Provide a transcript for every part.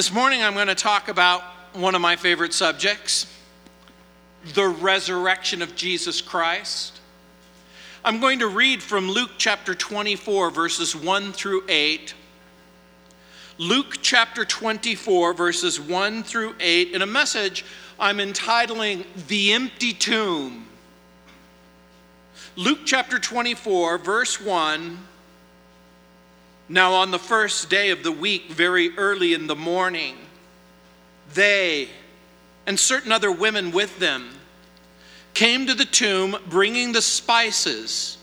This morning I'm going to talk about one of my favorite subjects the resurrection of Jesus Christ. I'm going to read from Luke chapter 24, verses 1 through 8. Luke chapter 24, verses 1 through 8, in a message I'm entitling The Empty Tomb. Luke chapter 24, verse 1. Now, on the first day of the week, very early in the morning, they and certain other women with them came to the tomb bringing the spices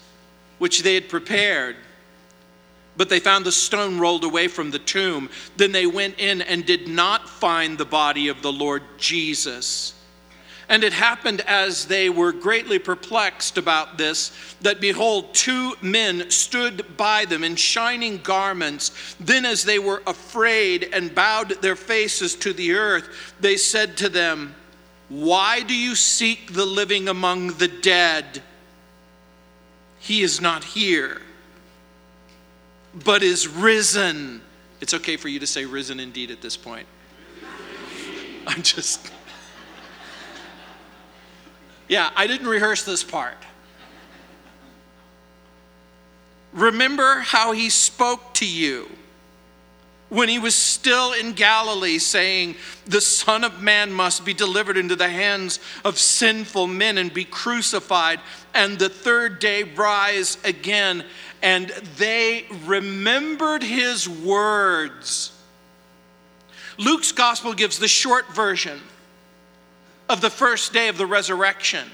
which they had prepared. But they found the stone rolled away from the tomb. Then they went in and did not find the body of the Lord Jesus. And it happened as they were greatly perplexed about this, that behold, two men stood by them in shining garments. Then, as they were afraid and bowed their faces to the earth, they said to them, Why do you seek the living among the dead? He is not here, but is risen. It's okay for you to say risen indeed at this point. I'm just. Yeah, I didn't rehearse this part. Remember how he spoke to you when he was still in Galilee, saying, The Son of Man must be delivered into the hands of sinful men and be crucified, and the third day rise again. And they remembered his words. Luke's gospel gives the short version of the first day of the resurrection.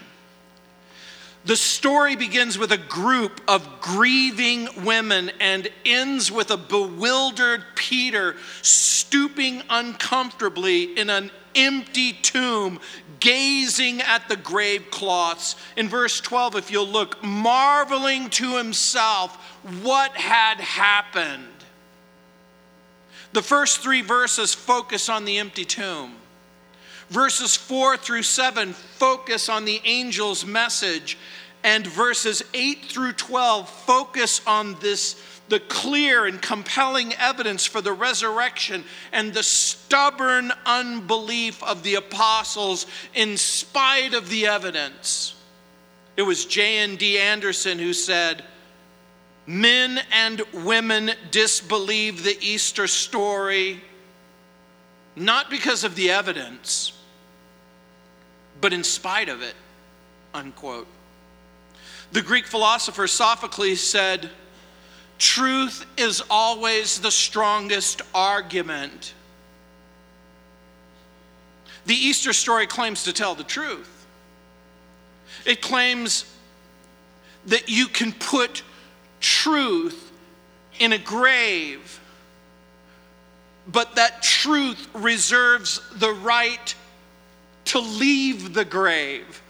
The story begins with a group of grieving women and ends with a bewildered Peter stooping uncomfortably in an empty tomb, gazing at the grave cloths. In verse 12, if you'll look, marveling to himself what had happened. The first three verses focus on the empty tomb. Verses 4 through 7 focus on the angel's message, and verses 8 through 12 focus on this the clear and compelling evidence for the resurrection and the stubborn unbelief of the apostles in spite of the evidence. It was J.N.D. Anderson who said, Men and women disbelieve the Easter story not because of the evidence, but in spite of it, unquote. The Greek philosopher Sophocles said, Truth is always the strongest argument. The Easter story claims to tell the truth. It claims that you can put truth in a grave, but that truth reserves the right to leave the grave.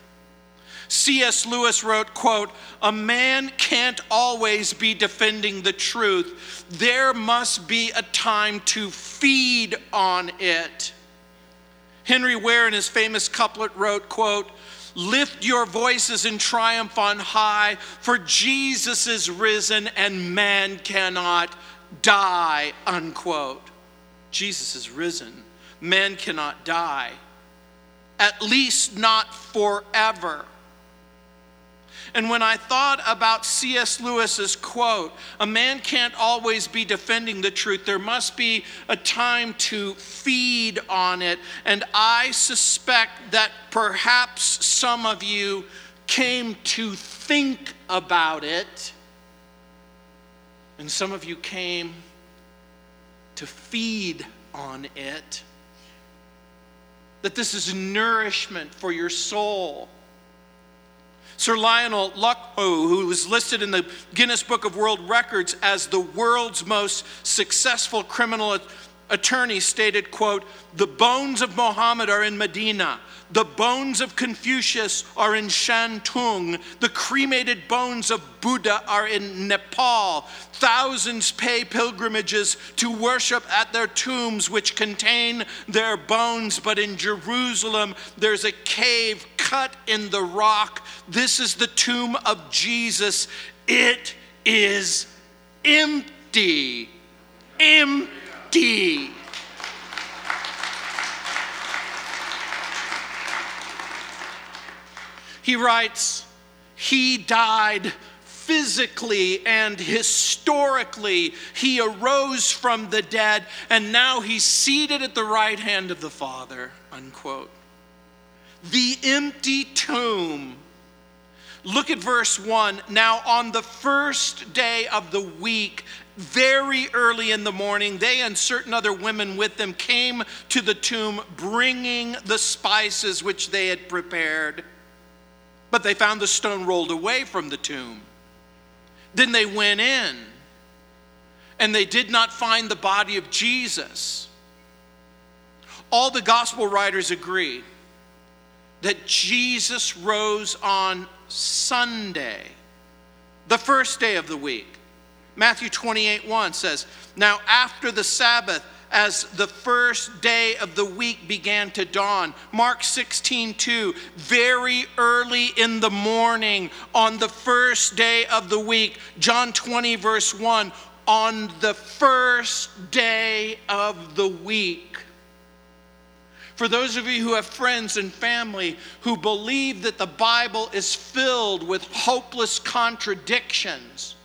C.S. Lewis wrote, quote, "A man can't always be defending the truth. There must be a time to feed on it." Henry Ware in his famous couplet wrote, quote, Lift your voices in triumph on high, for Jesus is risen and man cannot die, unquote. Jesus is risen. Man cannot die at least not forever. And when I thought about C.S. Lewis's quote, a man can't always be defending the truth. There must be a time to feed on it. And I suspect that perhaps some of you came to think about it, and some of you came to feed on it that this is nourishment for your soul. Sir Lionel Luckhoo, who was listed in the Guinness Book of World Records as the world's most successful criminal attorney, stated, quote, "The bones of Muhammad are in Medina. The bones of Confucius are in Shantung. The cremated bones of Buddha are in Nepal. Thousands pay pilgrimages to worship at their tombs, which contain their bones. But in Jerusalem, there's a cave cut in the rock. This is the tomb of Jesus. It is empty. Empty. He writes, He died physically and historically. He arose from the dead, and now he's seated at the right hand of the Father. Unquote. The empty tomb Look at verse 1. Now, on the first day of the week, very early in the morning, they and certain other women with them came to the tomb bringing the spices which they had prepared. But they found the stone rolled away from the tomb. Then they went in and they did not find the body of Jesus. All the gospel writers agree that Jesus rose on Sunday, the first day of the week. Matthew 28 1 says, Now after the Sabbath, as the first day of the week began to dawn. Mark 16, 2, very early in the morning on the first day of the week. John 20, verse 1, on the first day of the week. For those of you who have friends and family who believe that the Bible is filled with hopeless contradictions,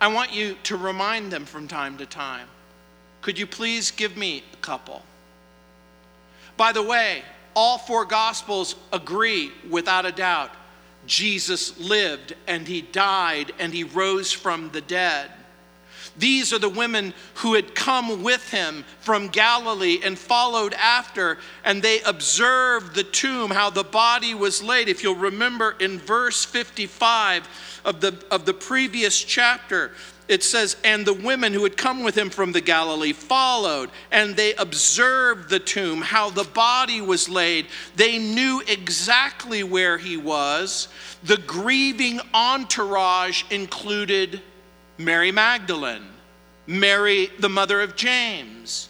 I want you to remind them from time to time. Could you please give me a couple? By the way, all four gospels agree without a doubt Jesus lived and he died and he rose from the dead. These are the women who had come with him from Galilee and followed after, and they observed the tomb, how the body was laid. If you'll remember in verse 55 of the, of the previous chapter, it says, And the women who had come with him from the Galilee followed, and they observed the tomb, how the body was laid. They knew exactly where he was. The grieving entourage included Mary Magdalene, Mary, the mother of James,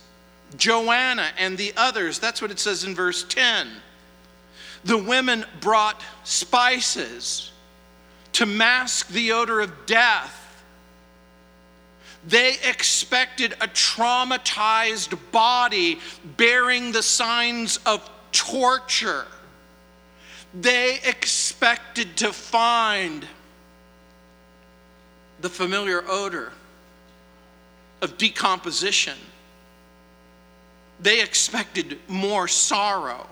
Joanna, and the others. That's what it says in verse 10. The women brought spices to mask the odor of death. They expected a traumatized body bearing the signs of torture. They expected to find the familiar odor of decomposition. They expected more sorrow.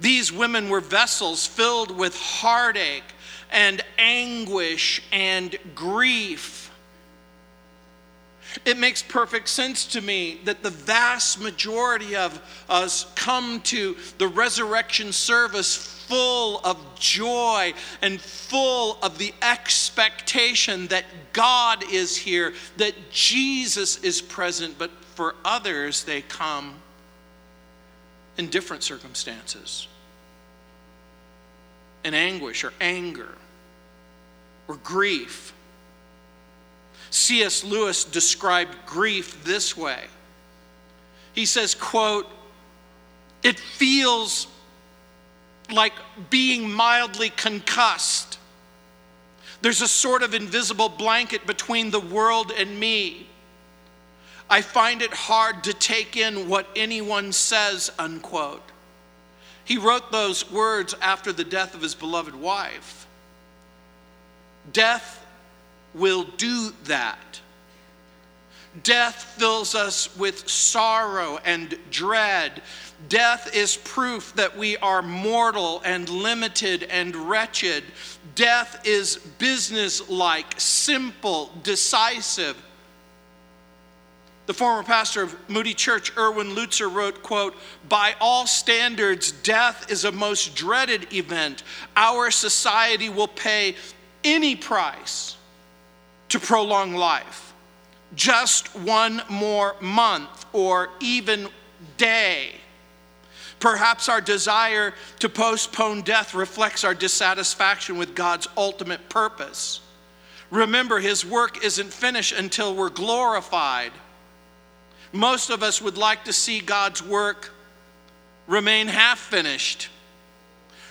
These women were vessels filled with heartache and anguish and grief. It makes perfect sense to me that the vast majority of us come to the resurrection service full of joy and full of the expectation that God is here, that Jesus is present, but for others, they come in different circumstances in anguish or anger or grief. C.S. Lewis described grief this way. He says, quote, it feels like being mildly concussed. There's a sort of invisible blanket between the world and me. I find it hard to take in what anyone says, unquote. He wrote those words after the death of his beloved wife. Death will do that. Death fills us with sorrow and dread. Death is proof that we are mortal and limited and wretched. Death is business-like, simple, decisive. The former pastor of Moody Church, Erwin Lutzer, wrote, quote, By all standards, death is a most dreaded event. Our society will pay any price to prolong life. Just one more month or even day. Perhaps our desire to postpone death reflects our dissatisfaction with God's ultimate purpose. Remember, His work isn't finished until we're glorified. Most of us would like to see God's work remain half finished.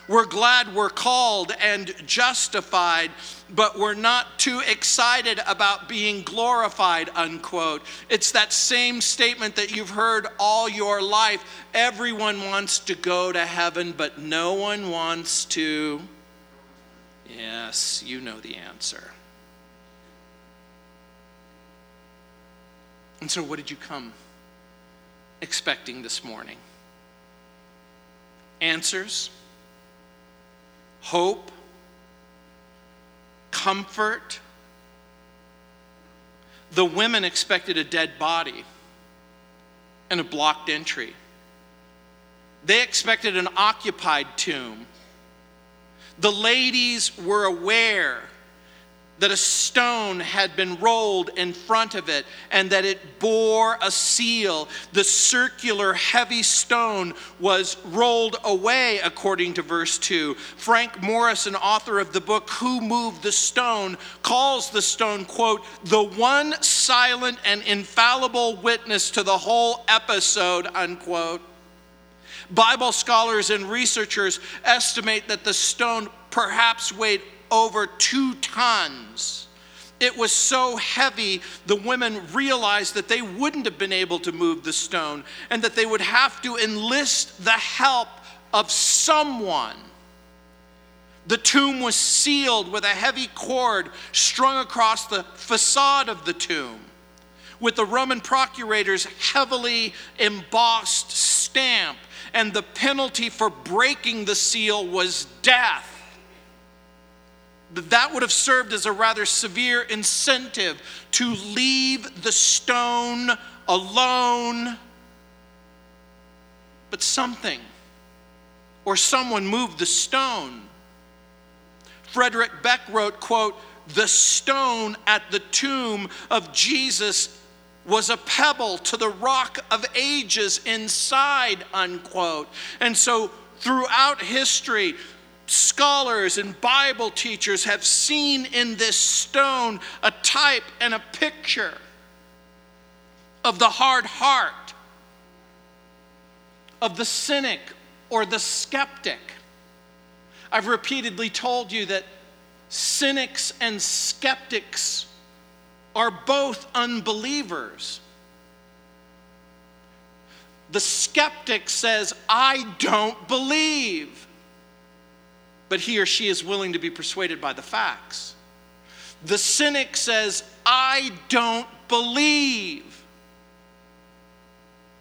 We're glad we're called and justified, but we're not too excited about being glorified, unquote. It's that same statement that you've heard all your life. Everyone wants to go to heaven, but no one wants to. Yes, you know the answer. And so, what did you come expecting this morning? Answers? Hope? Comfort? The women expected a dead body and a blocked entry. They expected an occupied tomb. The ladies were aware that a stone had been rolled in front of it and that it bore a seal. The circular heavy stone was rolled away, according to verse 2. Frank Morris, an author of the book Who Moved the Stone, calls the stone, quote, the one silent and infallible witness to the whole episode, unquote. Bible scholars and researchers estimate that the stone perhaps weighed over two tons. It was so heavy, the women realized that they wouldn't have been able to move the stone and that they would have to enlist the help of someone. The tomb was sealed with a heavy cord strung across the facade of the tomb with the Roman procurator's heavily embossed stamp, and the penalty for breaking the seal was death that would have served as a rather severe incentive to leave the stone alone. But something or someone moved the stone. Frederick Beck wrote, quote, the stone at the tomb of Jesus was a pebble to the rock of ages inside, unquote. And so throughout history, scholars and Bible teachers have seen in this stone a type and a picture of the hard heart, of the cynic or the skeptic. I've repeatedly told you that cynics and skeptics are both unbelievers. The skeptic says, I don't believe but he or she is willing to be persuaded by the facts. The cynic says, I don't believe.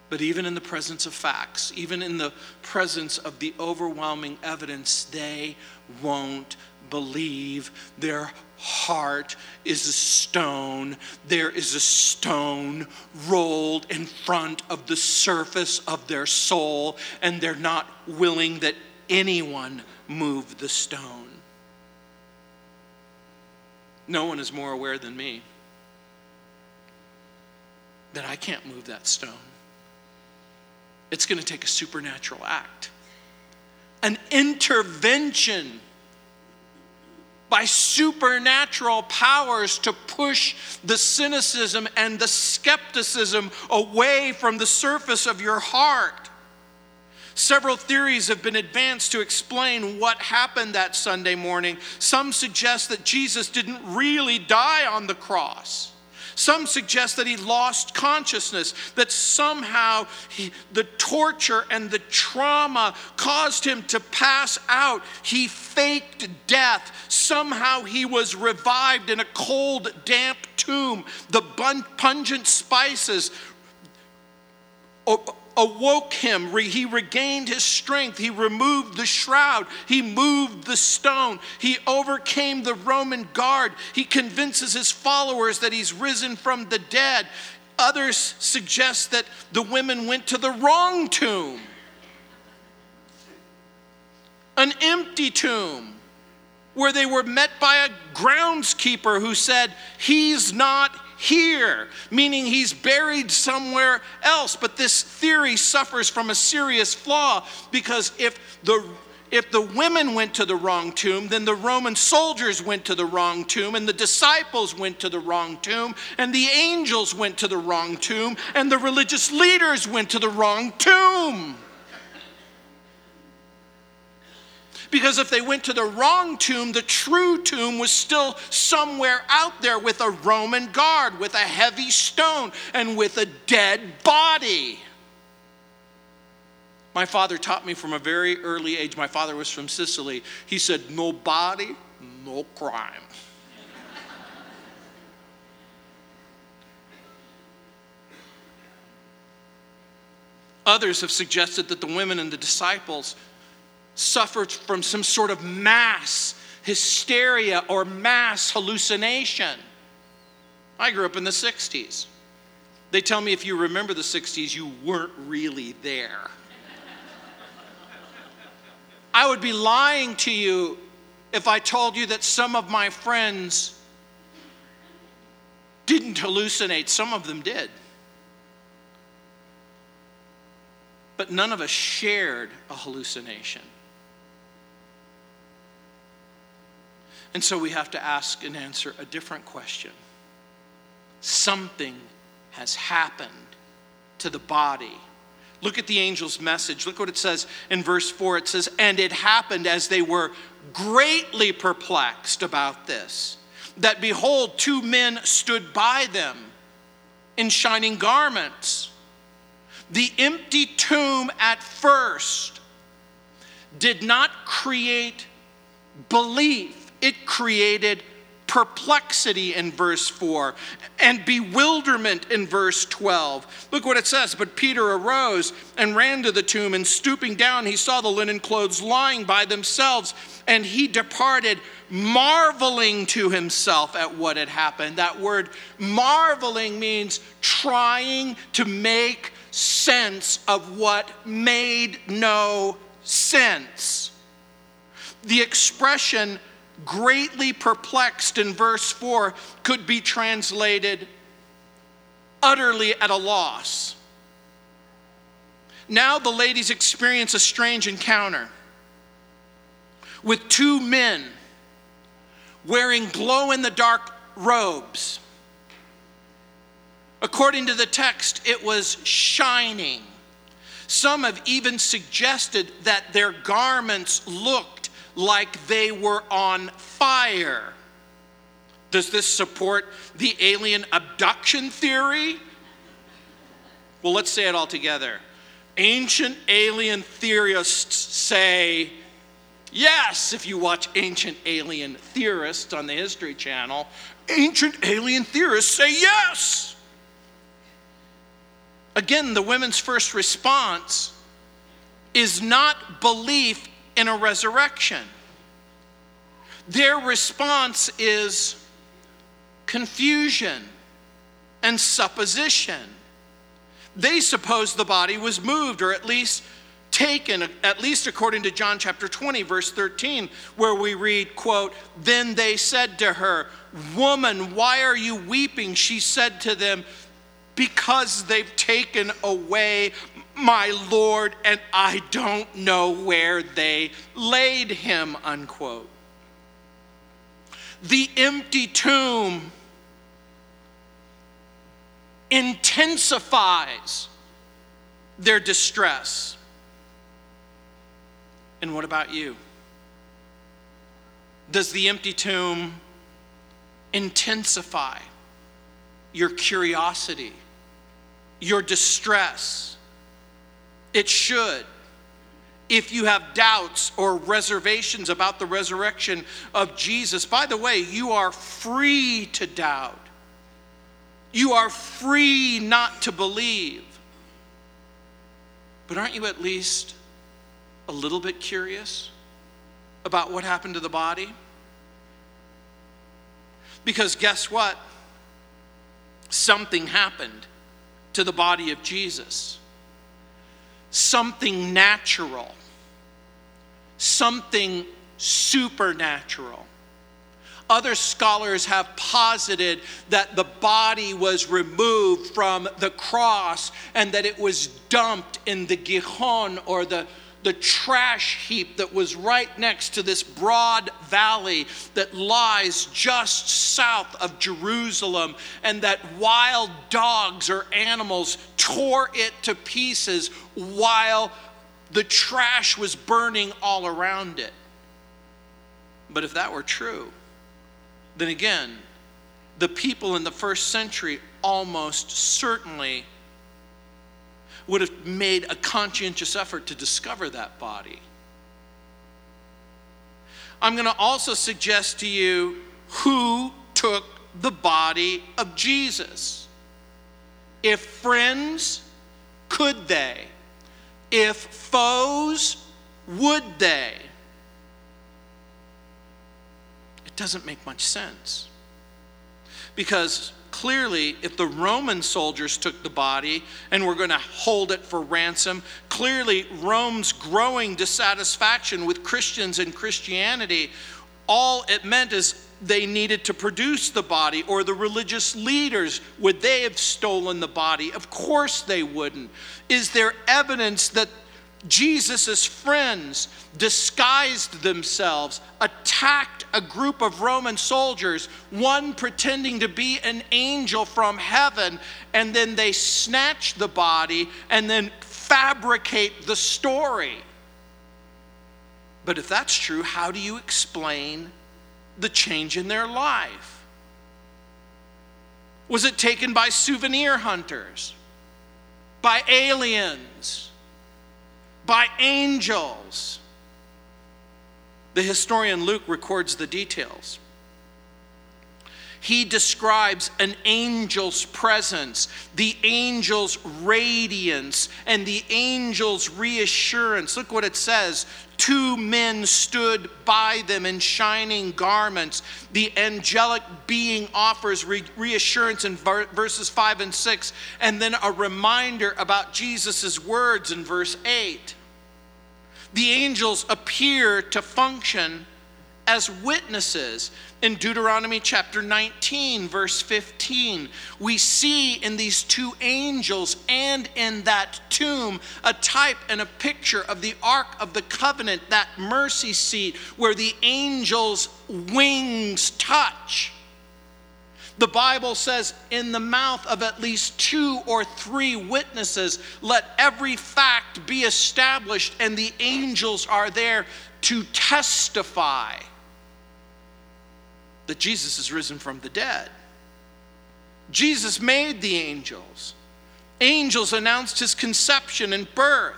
But even in the presence of facts, even in the presence of the overwhelming evidence, they won't believe. Their heart is a stone. There is a stone rolled in front of the surface of their soul, and they're not willing that anyone move the stone. No one is more aware than me that I can't move that stone. It's going to take a supernatural act, an intervention by supernatural powers to push the cynicism and the skepticism away from the surface of your heart. Several theories have been advanced to explain what happened that Sunday morning. Some suggest that Jesus didn't really die on the cross. Some suggest that he lost consciousness, that somehow he, the torture and the trauma caused him to pass out. He faked death. Somehow he was revived in a cold, damp tomb. The pungent spices awoke him. He regained his strength. He removed the shroud. He moved the stone. He overcame the Roman guard. He convinces his followers that he's risen from the dead. Others suggest that the women went to the wrong tomb, an empty tomb where they were met by a groundskeeper who said, He's not here, meaning he's buried somewhere else. But this theory suffers from a serious flaw because if the if the women went to the wrong tomb, then the Roman soldiers went to the wrong tomb, and the disciples went to the wrong tomb, and the angels went to the wrong tomb, and the religious leaders went to the wrong tomb. Because if they went to the wrong tomb, the true tomb was still somewhere out there with a Roman guard, with a heavy stone, and with a dead body. My father taught me from a very early age. My father was from Sicily. He said, No body, no crime. Others have suggested that the women and the disciples suffered from some sort of mass hysteria or mass hallucination. I grew up in the 60s. They tell me if you remember the 60s, you weren't really there. I would be lying to you if I told you that some of my friends didn't hallucinate. Some of them did. but none of us shared a hallucination. And so we have to ask and answer a different question. Something has happened to the body. Look at the angel's message. Look what it says in verse 4. It says, And it happened as they were greatly perplexed about this, that behold, two men stood by them in shining garments the empty tomb at first did not create belief, it created perplexity in verse 4 and bewilderment in verse 12. Look what it says. But Peter arose and ran to the tomb, and stooping down, he saw the linen clothes lying by themselves, and he departed, marveling to himself at what had happened. That word marveling means trying to make sense of what made no sense. The expression greatly perplexed in verse 4 could be translated utterly at a loss. Now the ladies experience a strange encounter with two men wearing glow in the dark robes. According to the text, it was shining. Some have even suggested that their garments looked like they were on fire. Does this support the alien abduction theory? Well, let's say it all together. Ancient alien theorists say yes, if you watch Ancient Alien Theorists on the History Channel. Ancient alien theorists say yes. Again, the women's first response is not belief in a resurrection. Their response is confusion and supposition. They suppose the body was moved or at least taken at least according to John chapter 20 verse 13 where we read quote then they said to her woman why are you weeping she said to them because they've taken away my Lord and I don't know where they laid him, unquote. The empty tomb intensifies their distress. And what about you? Does the empty tomb intensify your curiosity? your distress. It should. If you have doubts or reservations about the resurrection of Jesus, by the way, you are free to doubt. You are free not to believe. But aren't you at least a little bit curious about what happened to the body? Because guess what? Something happened to the body of Jesus. Something natural, something supernatural. Other scholars have posited that the body was removed from the cross and that it was dumped in the Gihon or the the trash heap that was right next to this broad valley that lies just south of Jerusalem, and that wild dogs or animals tore it to pieces while the trash was burning all around it. But if that were true, then again, the people in the first century almost certainly would have made a conscientious effort to discover that body. I'm going to also suggest to you who took the body of Jesus. If friends, could they? If foes, would they? It doesn't make much sense. Because clearly, if the Roman soldiers took the body and were going to hold it for ransom, clearly Rome's growing dissatisfaction with Christians and Christianity, all it meant is they needed to produce the body, or the religious leaders, would they have stolen the body? Of course they wouldn't. Is there evidence that Jesus' friends disguised themselves, attacked a group of Roman soldiers, one pretending to be an angel from heaven, and then they snatch the body and then fabricate the story. But if that's true, how do you explain the change in their life? Was it taken by souvenir hunters? By aliens? By angels? The historian Luke records the details. He describes an angel's presence, the angel's radiance, and the angel's reassurance. Look what it says two men stood by them in shining garments. The angelic being offers re- reassurance in ver- verses 5 and 6, and then a reminder about Jesus' words in verse 8 the angels appear to function as witnesses. In Deuteronomy chapter 19, verse 15, we see in these two angels and in that tomb a type and a picture of the Ark of the Covenant, that mercy seat where the angels' wings touch. The Bible says, in the mouth of at least two or three witnesses, let every fact be established, and the angels are there to testify that Jesus is risen from the dead. Jesus made the angels. Angels announced his conception and birth.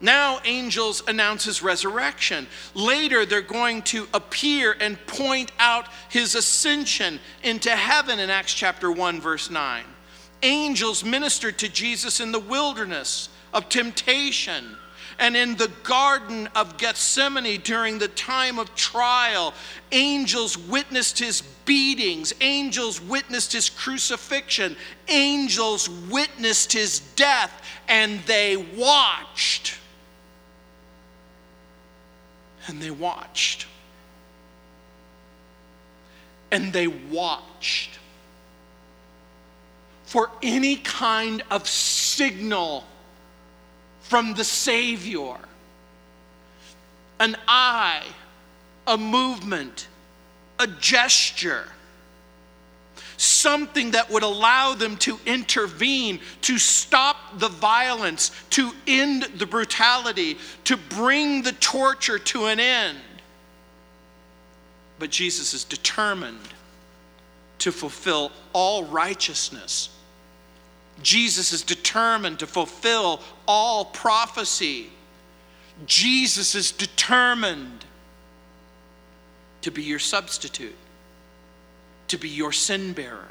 Now, angels announce his resurrection. Later, they're going to appear and point out his ascension into heaven in Acts chapter 1, verse 9. Angels ministered to Jesus in the wilderness of temptation and in the Garden of Gethsemane during the time of trial. Angels witnessed his beatings, angels witnessed his crucifixion, angels witnessed his death, and they watched and they watched. And they watched for any kind of signal from the Savior an eye, a movement, a gesture something that would allow them to intervene, to stop the violence, to end the brutality, to bring the torture to an end. But Jesus is determined to fulfill all righteousness. Jesus is determined to fulfill all prophecy. Jesus is determined to be your substitute to be your sin bearer,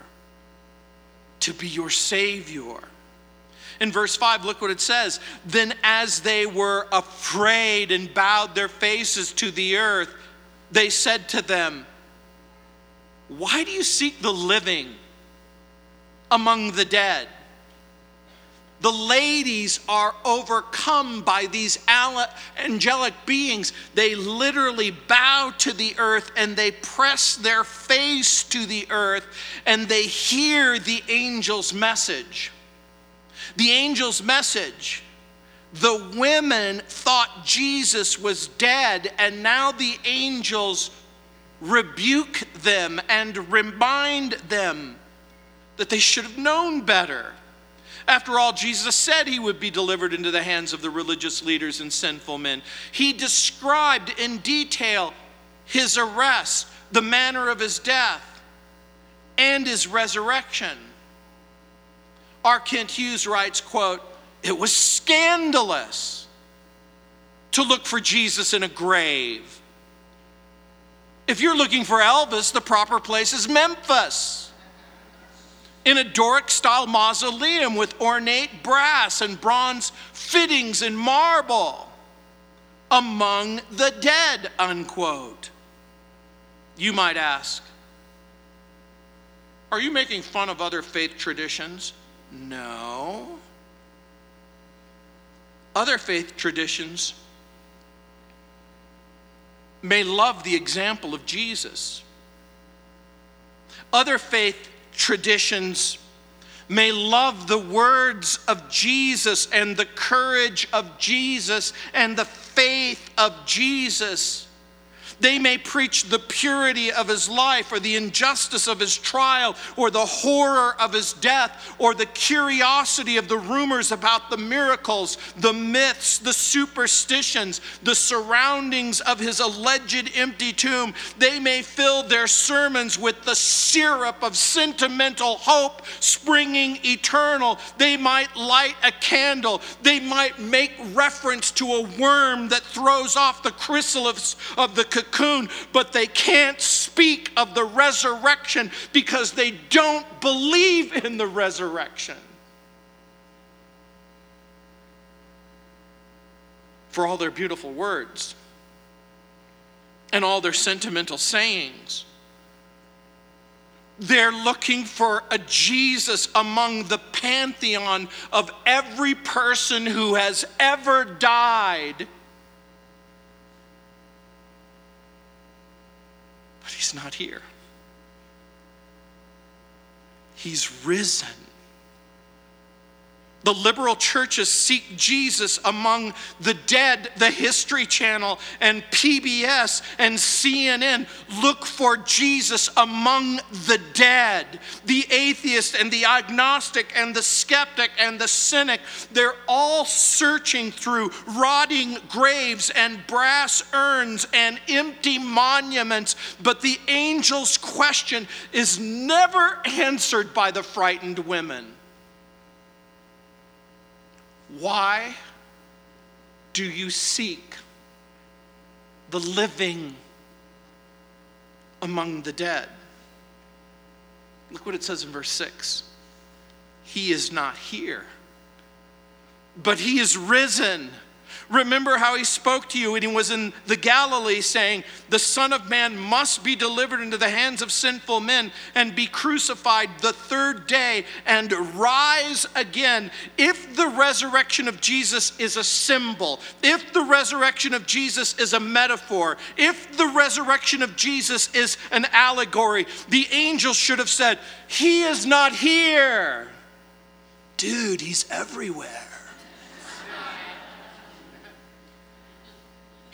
to be your Savior. In verse 5, look what it says. Then, as they were afraid and bowed their faces to the earth, they said to them, Why do you seek the living among the dead? The ladies are overcome by these angelic beings. They literally bow to the earth and they press their face to the earth and they hear the angel's message. The angel's message the women thought Jesus was dead, and now the angels rebuke them and remind them that they should have known better. After all, Jesus said he would be delivered into the hands of the religious leaders and sinful men. He described in detail his arrest, the manner of his death, and his resurrection. R. Kent Hughes writes, quote, it was scandalous to look for Jesus in a grave. If you're looking for Elvis, the proper place is Memphis. In a Doric style mausoleum with ornate brass and bronze fittings and marble. Among the dead, unquote. You might ask, are you making fun of other faith traditions? No. Other faith traditions may love the example of Jesus. Other faith traditions may love the words of Jesus and the courage of Jesus and the faith of Jesus. They may preach the purity of his life or the injustice of his trial or the horror of his death or the curiosity of the rumors about the miracles, the myths, the superstitions, the surroundings of his alleged empty tomb. They may fill their sermons with the syrup of sentimental hope springing eternal. They might light a candle. They might make reference to a worm that throws off the chrysalis of the cocoon but they can't speak of the resurrection because they don't believe in the resurrection. For all their beautiful words and all their sentimental sayings. They're looking for a Jesus among the pantheon of every person who has ever died But he's not here. He's risen. The liberal churches seek Jesus among the dead. The History Channel and PBS and CNN look for Jesus among the dead. The atheist and the agnostic and the skeptic and the cynic, they're all searching through rotting graves and brass urns and empty monuments. But the angel's question is never answered by the frightened women. Why do you seek the living among the dead? Look what it says in verse 6 He is not here, but He is risen Remember how he spoke to you when he was in the Galilee, saying, The Son of Man must be delivered into the hands of sinful men and be crucified the third day and rise again. If the resurrection of Jesus is a symbol, if the resurrection of Jesus is a metaphor, if the resurrection of Jesus is an allegory, the angels should have said, He is not here. Dude, he's everywhere.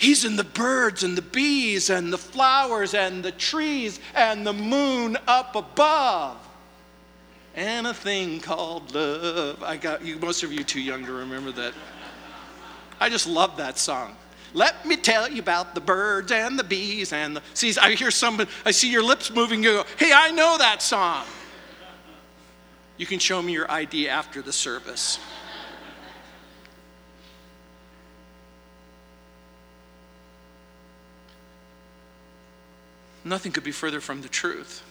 He's in the birds and the bees and the flowers and the trees and the moon up above. And a thing called love. I got you, most of you too young to remember that. I just love that song. Let me tell you about the birds and the bees and the. See, I hear somebody, I see your lips moving, you go, hey, I know that song. You can show me your ID after the service. Nothing could be further from the truth.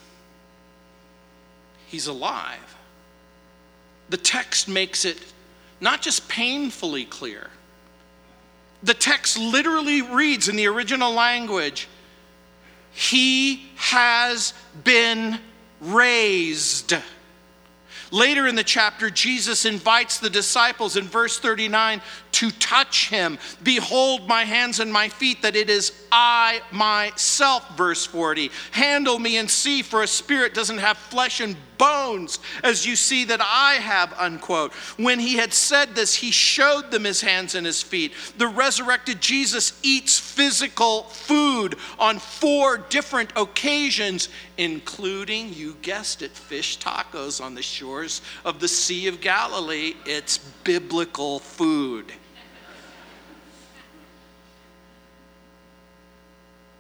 He's alive. The text makes it not just painfully clear, the text literally reads in the original language He has been raised. Later in the chapter, Jesus invites the disciples in verse 39 to touch him. Behold my hands and my feet, that it is I myself, verse 40. Handle me and see, for a spirit doesn't have flesh and bones as you see that I have, unquote. When he had said this, he showed them his hands and his feet. The resurrected Jesus eats physical food on four different occasions, including, you guessed it, fish tacos on the shores of the Sea of Galilee. It's biblical food.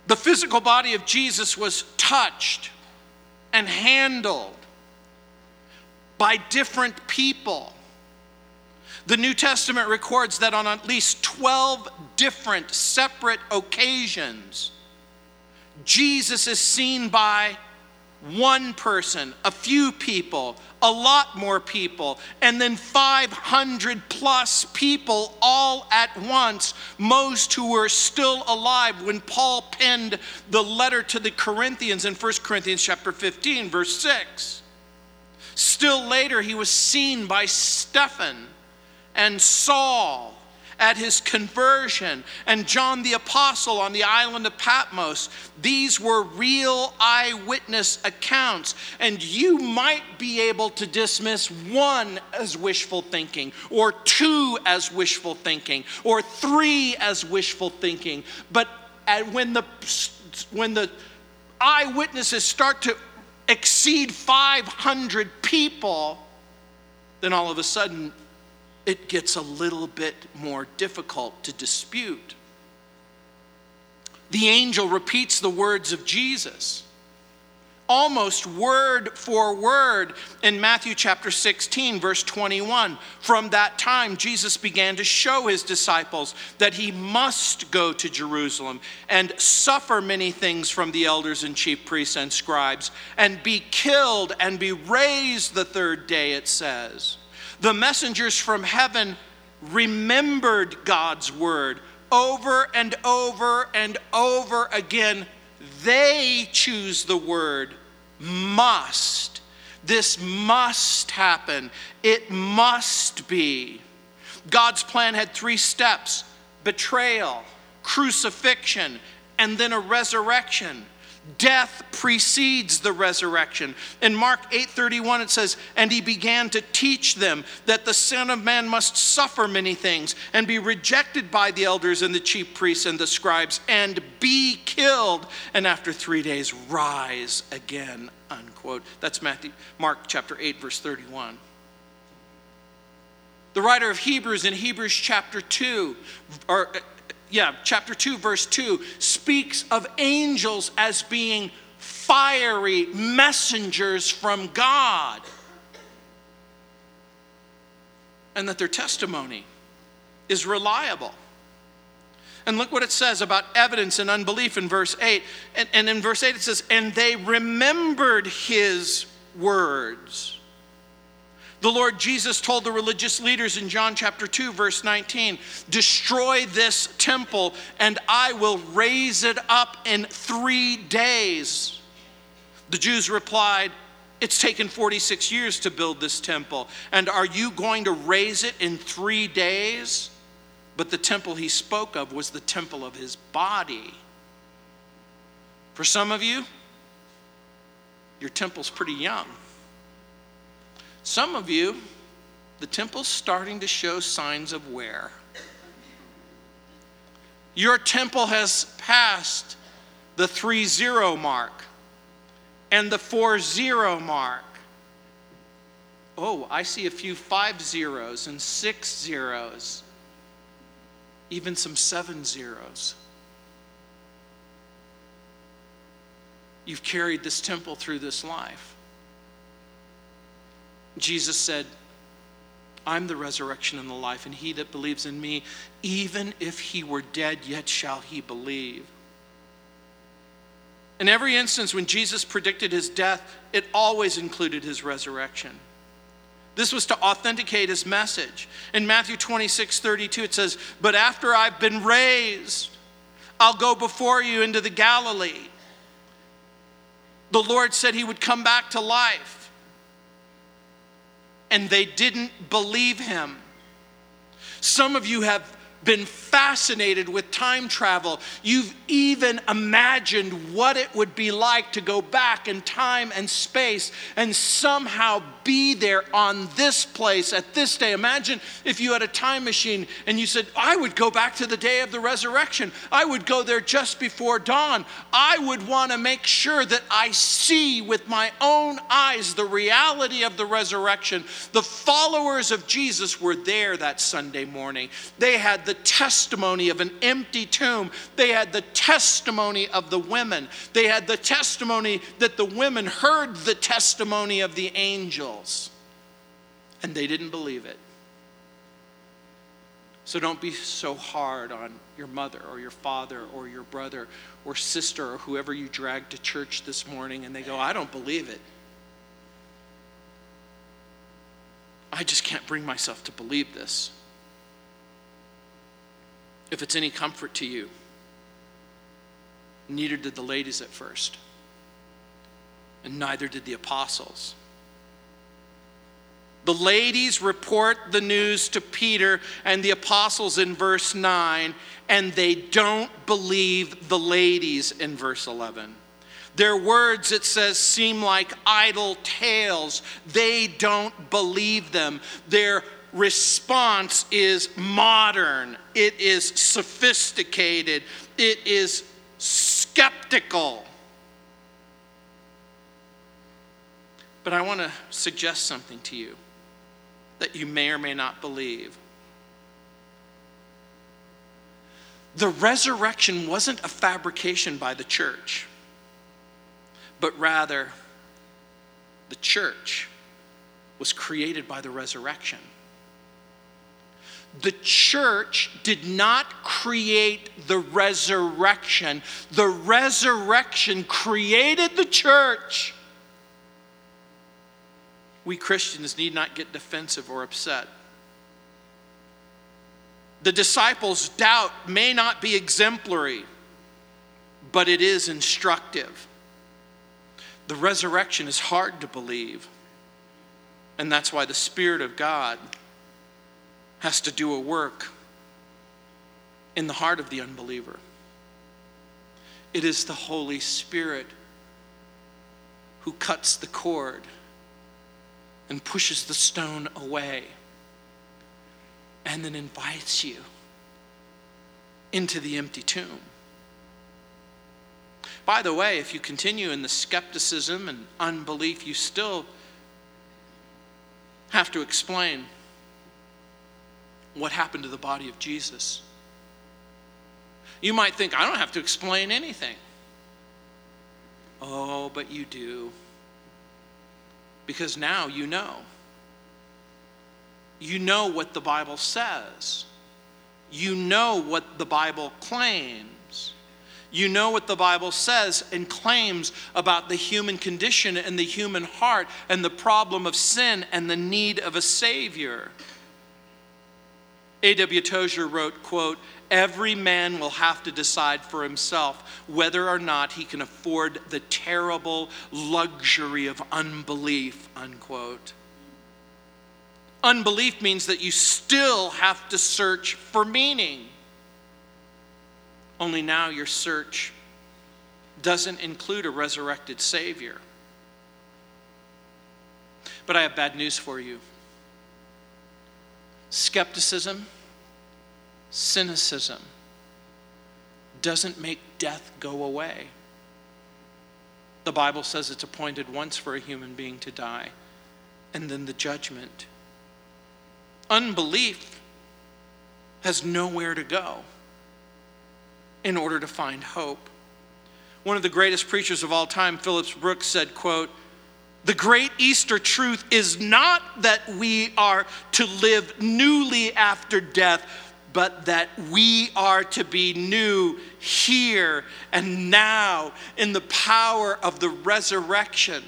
The physical body of Jesus was touched and handled by different people. The New Testament records that on at least 12 different separate occasions, Jesus is seen by one person, a few people, a lot more people, and then 500 plus people all at once, most who were still alive when Paul penned the letter to the Corinthians in 1 Corinthians chapter 15 verse 6. Still later he was seen by Stephen and Saul at his conversion and John the Apostle on the island of Patmos. These were real eyewitness accounts, and you might be able to dismiss one as wishful thinking, or two as wishful thinking, or three as wishful thinking. But when the when the eyewitnesses start to exceed 500 people, then all of a sudden it gets a little bit more difficult to dispute. The angel repeats the words of Jesus almost word for word in Matthew chapter 16, verse 21. From that time, Jesus began to show his disciples that he must go to Jerusalem and suffer many things from the elders and chief priests and scribes, and be killed and be raised the third day, it says the messengers from heaven remembered God's word over and over and over again. They choose the word must. This must happen. It must be. God's plan had three steps betrayal, crucifixion, and then a resurrection. Death precedes the resurrection. In Mark 8:31 it says, "And he began to teach them that the son of man must suffer many things and be rejected by the elders and the chief priests and the scribes and be killed and after 3 days rise again." Unquote. That's Matthew Mark chapter 8 verse 31. The writer of Hebrews in Hebrews chapter 2 or yeah, chapter 2, verse 2, speaks of angels as being fiery messengers from God. And that their testimony is reliable. And look what it says about evidence and unbelief in verse 8. And, and in verse 8 it says, And they remembered his words. The Lord Jesus told the religious leaders in John chapter 2, verse 19, Destroy this temple, and I will raise it up in three days. The Jews replied, It's taken 46 years to build this temple, and are you going to raise it in three days? But the temple he spoke of was the temple of his body. For some of you, your temple's pretty young. Some of you, the temple's starting to show signs of wear. Your temple has passed the 3 0 mark and the 4 0 mark. Oh, I see a few five zeros and six zeros, even some seven zeros. You've carried this temple through this life. Jesus said, I'm the resurrection and the life, and he that believes in me, even if he were dead, yet shall he believe. In every instance when Jesus predicted his death, it always included his resurrection. This was to authenticate his message. In Matthew 26 32, it says, But after I've been raised, I'll go before you into the Galilee. The Lord said he would come back to life and they didn't believe him. Some of you have been fascinated with time travel. You've even imagined what it would be like to go back in time and space and somehow be there on this place at this day. Imagine if you had a time machine and you said, I would go back to the day of the resurrection. I would go there just before dawn. I would want to make sure that I see with my own eyes the reality of the resurrection. The followers of Jesus were there that Sunday morning. They had the testimony of an empty tomb, they had the testimony of the women, they had the testimony that the women heard the testimony of the and they didn't believe it. So don't be so hard on your mother or your father or your brother or sister or whoever you dragged to church this morning and they go, I don't believe it. I just can't bring myself to believe this. If it's any comfort to you, neither did the ladies at first and neither did the apostles. The ladies report the news to Peter and the apostles in verse 9, and they don't believe the ladies in verse 11. Their words, it says, seem like idle tales. They don't believe them. Their response is modern, it is sophisticated, it is skeptical. But I want to suggest something to you that you may or may not believe. The resurrection wasn't a fabrication by the church, but rather the church was created by the resurrection. The church did not create the resurrection, the resurrection created the church we Christians need not get defensive or upset. The disciples' doubt may not be exemplary, but it is instructive. The resurrection is hard to believe, and that's why the Spirit of God has to do a work in the heart of the unbeliever. It is the Holy Spirit who cuts the cord and pushes the stone away and then invites you into the empty tomb. By the way, if you continue in the skepticism and unbelief, you still have to explain what happened to the body of Jesus. You might think, I don't have to explain anything. Oh, but you do because now you know. You know what the Bible says. You know what the Bible claims. You know what the Bible says and claims about the human condition and the human heart and the problem of sin and the need of a Savior. A.W. Tozer wrote, quote, every man will have to decide for himself whether or not he can afford the terrible luxury of unbelief, unquote. Unbelief means that you still have to search for meaning. Only now your search doesn't include a resurrected Savior. But I have bad news for you. Skepticism cynicism doesn't make death go away. The Bible says it's appointed once for a human being to die, and then the judgment. Unbelief has nowhere to go in order to find hope. One of the greatest preachers of all time, Phillips Brooks, said, quote, the great Easter truth is not that we are to live newly after death, but that we are to be new here and now in the power of the resurrection.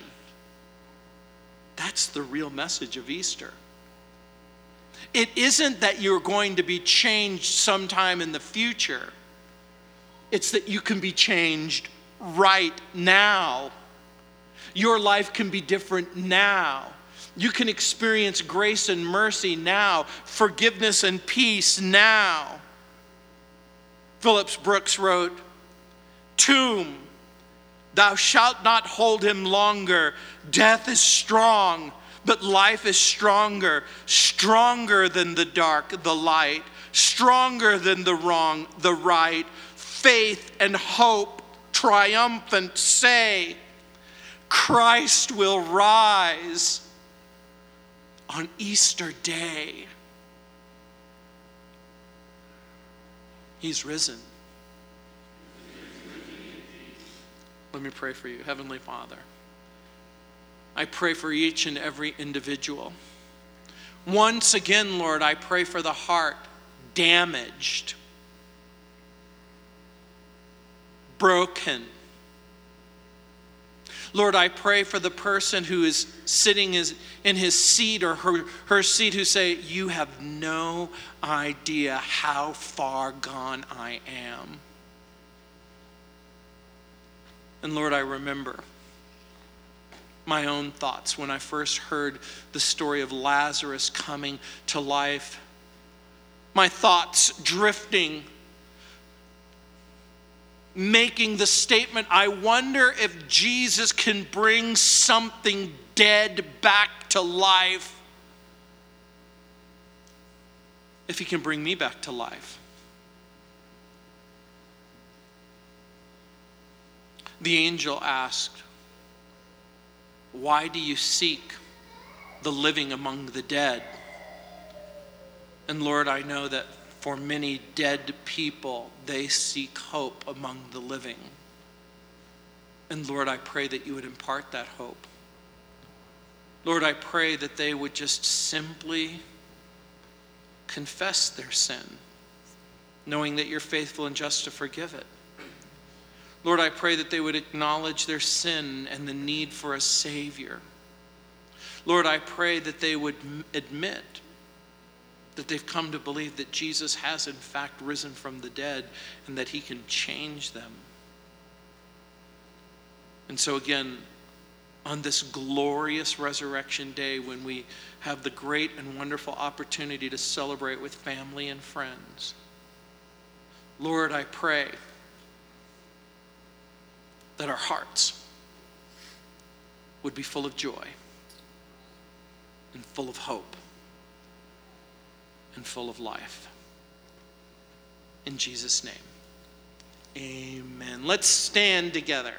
That's the real message of Easter. It isn't that you're going to be changed sometime in the future, it's that you can be changed right now. Your life can be different now. You can experience grace and mercy now, forgiveness and peace now. Phillips Brooks wrote, Tomb, thou shalt not hold him longer. Death is strong, But life is stronger, stronger than the dark, the light, stronger than the wrong, the right. Faith and hope, triumphant, say, Christ will rise on Easter Day. He's risen. Let me pray for you, Heavenly Father. I pray for each and every individual. Once again, Lord, I pray for the heart damaged, broken. Lord, I pray for the person who is sitting in his seat or her, her seat who say, You have no idea how far gone I am. And Lord, I remember my own thoughts when I first heard the story of Lazarus coming to life. My thoughts drifting, making the statement I wonder if Jesus can bring something dead back to life. If he can bring me back to life. The angel asked, Why do you seek the living among the dead? And Lord, I know that for many dead people, they seek hope among the living. And Lord, I pray that you would impart that hope. Lord, I pray that they would just simply confess their sin, knowing that you're faithful and just to forgive it. Lord, I pray that they would acknowledge their sin and the need for a Savior. Lord, I pray that they would admit that they've come to believe that Jesus has, in fact, risen from the dead and that He can change them. And so, again, on this glorious resurrection day when we have the great and wonderful opportunity to celebrate with family and friends, Lord, I pray that our hearts would be full of joy and full of hope and full of life. In Jesus' name, amen. Let's stand together.